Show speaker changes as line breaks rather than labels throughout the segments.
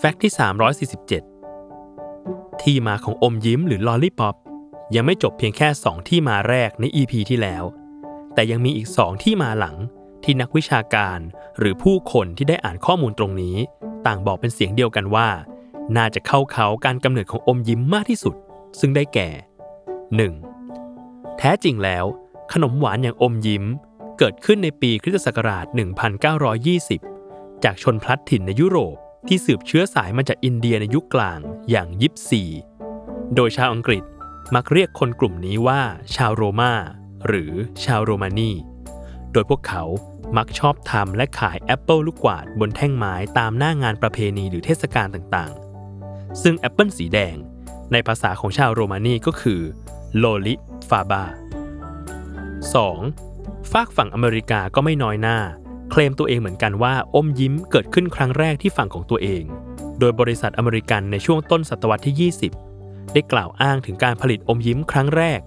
แฟกต์ที่ 347 ที่มาของอมยิ้มหรือลอลลี่ป๊อปยังไม่จบเพียงแค่ 2 ที่มาแรกใน EP ที่แล้ว แต่ยังมีอีก 2 ที่มาหลังที่นักวิชาการหรือผู้คนที่ได้อ่านข้อมูลตรงนี้ ต่างบอกเป็นเสียงเดียวกันว่า น่าจะเข้าเขาการกำเนิดของอมยิ้มมากที่สุด ซึ่งได้แก่ 1. แท้จริงแล้ว ขนมหวานอย่างอมยิ้ม เกิดขึ้นในปีคริสตศักราช 1920 จากชนพลัดถิ่นในยุโรป ที่สืบเชื้อสายมาจากอินเดียในยุคกลางอย่างยิปซี โดยชาวอังกฤษมักเรียกคนกลุ่มนี้ว่า ชาวโรมาหรือชาวโรมานี โดยพวกเขามักชอบทำและขายแอปเปิลลูกกวาดบนแท่งไม้ตามหน้างานประเพณีหรือเทศกาลต่างๆ ซึ่งแอปเปิลสีแดง ในภาษาของชาวโรมานีก็คือ loli phaba 2. ฟากฝั่งอเมริกาก็ไม่น้อยหน้า เคลมตัวเองเหมือนกันว่าอมยิ้มเกิดขึ้นครั้งแรกที่ฝั่งของตัวเอง โดยบริษัทอเมริกันในช่วงต้นศตวรรษที่ 20 ได้กล่าวอ้างถึงการผลิตอมยิ้มครั้งแรก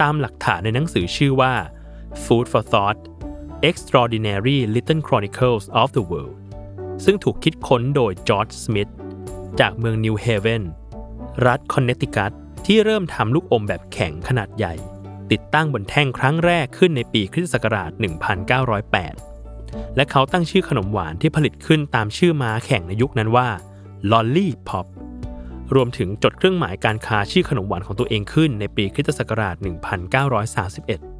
ตามหลักฐานในหนังสือชื่อว่า Food for Thought Extraordinary Little Chronicles of the World ซึ่งถูกคิดค้นโดยจอร์จสมิธจากเมืองนิวเฮเวนรัฐคอนเนตทิคัตที่เริ่มทำลูกอมแบบแข็งขนาดใหญ่ ติดตั้งบนแท่งครั้งแรกขึ้นในปีคริสตศักราช 1908 และเขาตั้งชื่อขนมหวานที่ผลิตขึ้นตามชื่อม้าแข่งในยุคนั้นว่าลอลลี่พ็อปรวมถึงจดเครื่องหมายการค้าชื่อขนมหวานของตัวเองขึ้นในปีคริสตศักราช 1931